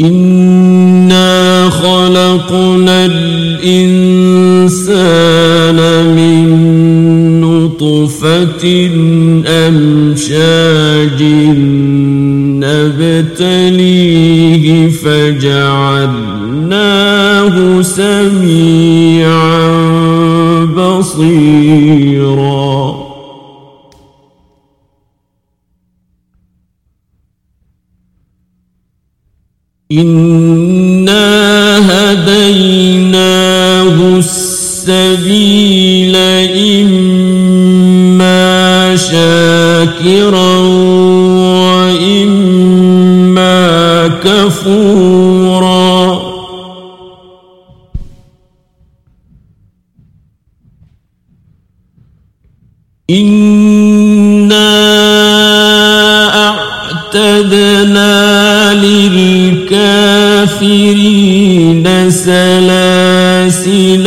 إنا خلقنا الإنسان من نطفة أمشاج نبتليه فجعلناه سميعا بصيرا إما شاكرا وإما كفورا. إنا أعتدنا للكافرين سلاسل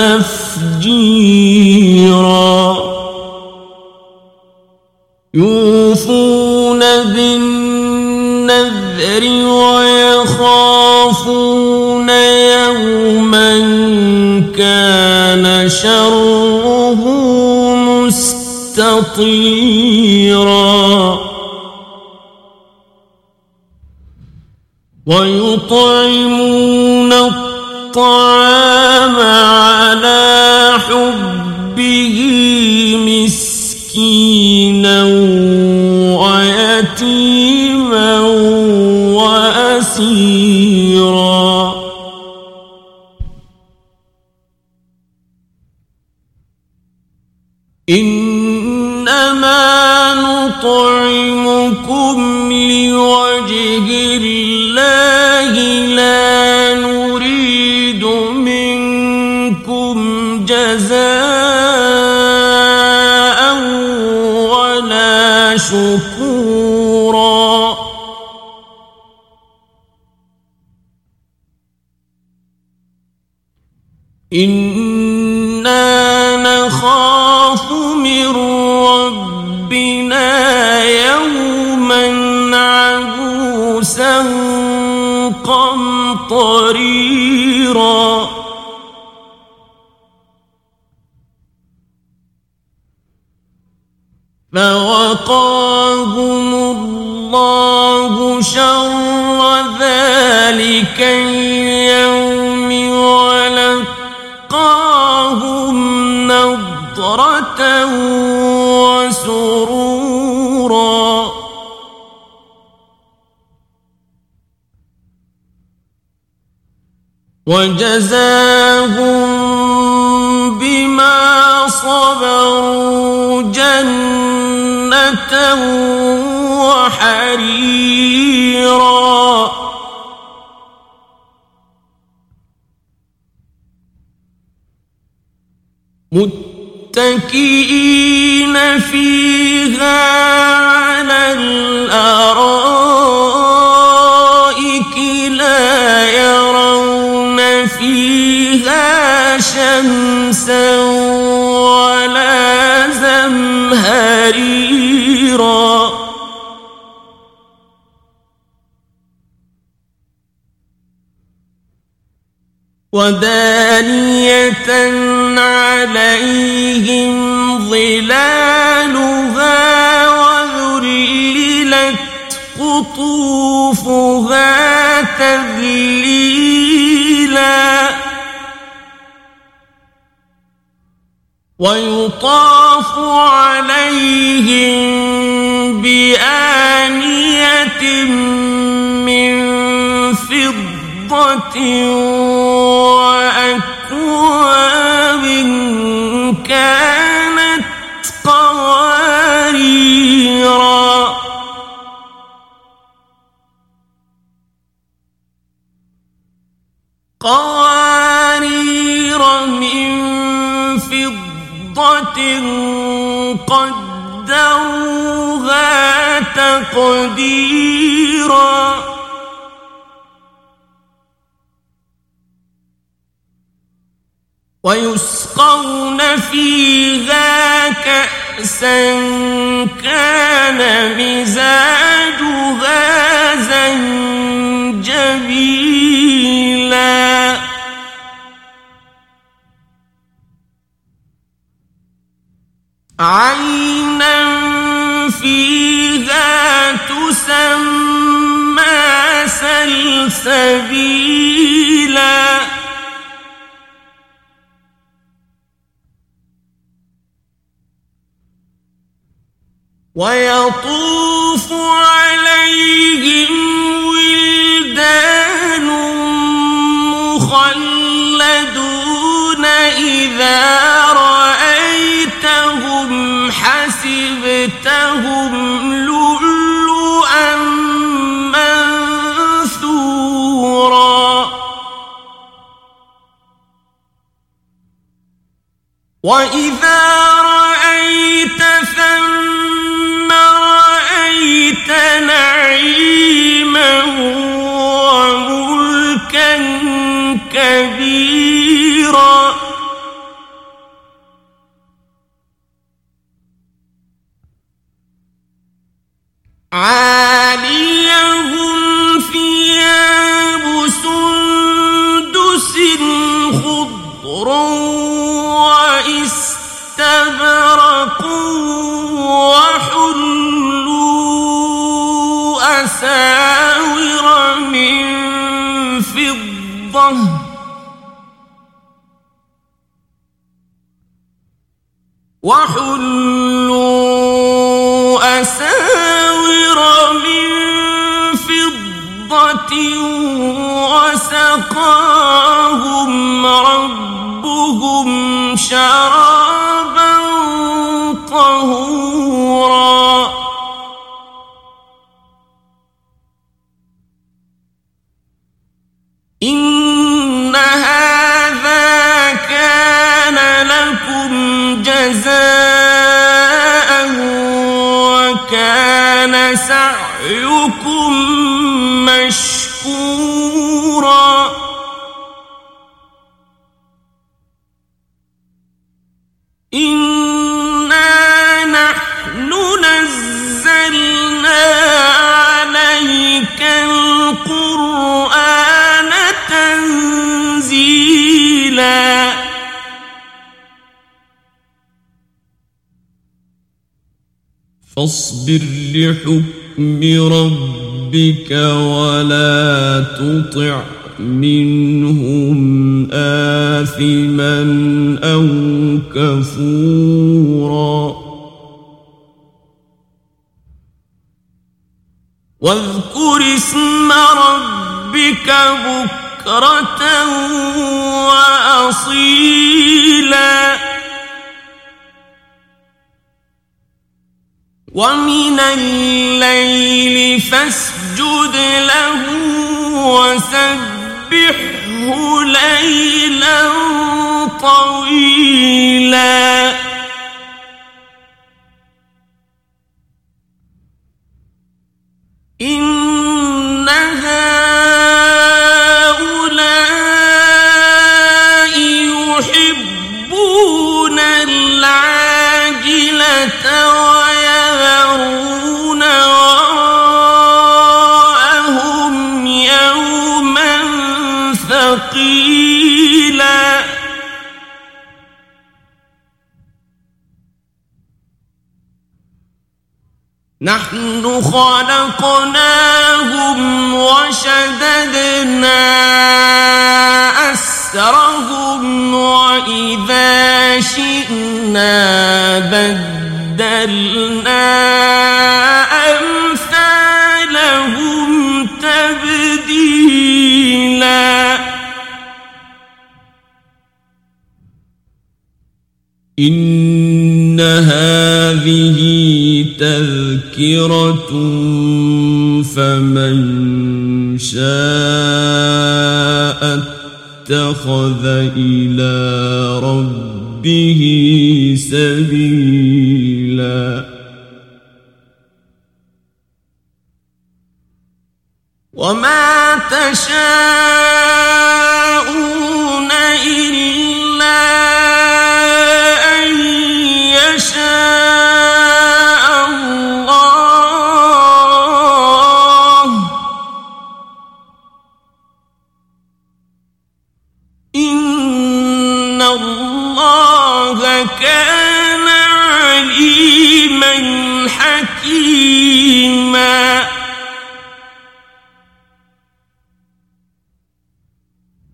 تفجيرا. يوفون بالنذر ويخافون يوما كان شره مستطيرا. ويطعمون الطعام على حبه مسكينا ويتيما وأسيرا. إنما نطعمكم لوجه الله. إنا نخاف من ربنا يوما عبوسا قمطريرا فوقاهم الله شر ذلك اليوم ولقاهم نضرة وسرورا. وجزاهم بما صبروا جنة وحريرا متكئين فيها على الأرائك لا يرون فيها شمسا ولا زمهريرا. ودانية عليهم ظلالها وذللت قطوفها تذليلا ويطاف عليهم بآنية من وأكواب كانت قواريرا قوارير من فضة قدروها تقديرا ويسقون فيها كأسا كان مزاجها زنجبيلا. عينا فيها تسمى سلسبيلا. ويطوف عليهم ولدان مخلدون إذا رأيتهم حسبتهم لؤلؤا منثورا. وإذا رأيت ثم نعيما وملكا كبيرا. أساور من فضة. وحلوا أساور من فضة وسقاهم ربهم شرابا طهورا. سعيكم مشكورا. إنا نحن نزلنا عليك فاصبر لحكم ربك ولا تطع منهم آثما أو كفورا. واذكر اسم ربك بكرة وأصيلا. ومن الليل فاسجد له وسبحه ليلا طويلا. إن نحن خلقناهم وشددنا أسرهم وإذا شئنا بدلنا أمثالهم تبديلا. إن هذه تذكرة فمن شاء اتخذ إلى ربه سبيلا وما تشاءون الله كان عليما حكيما.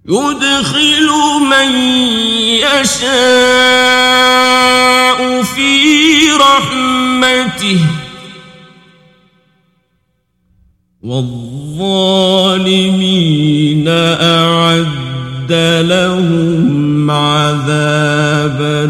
يدخل من يشاء في رحمته. والظالمين أعد لهم عذابا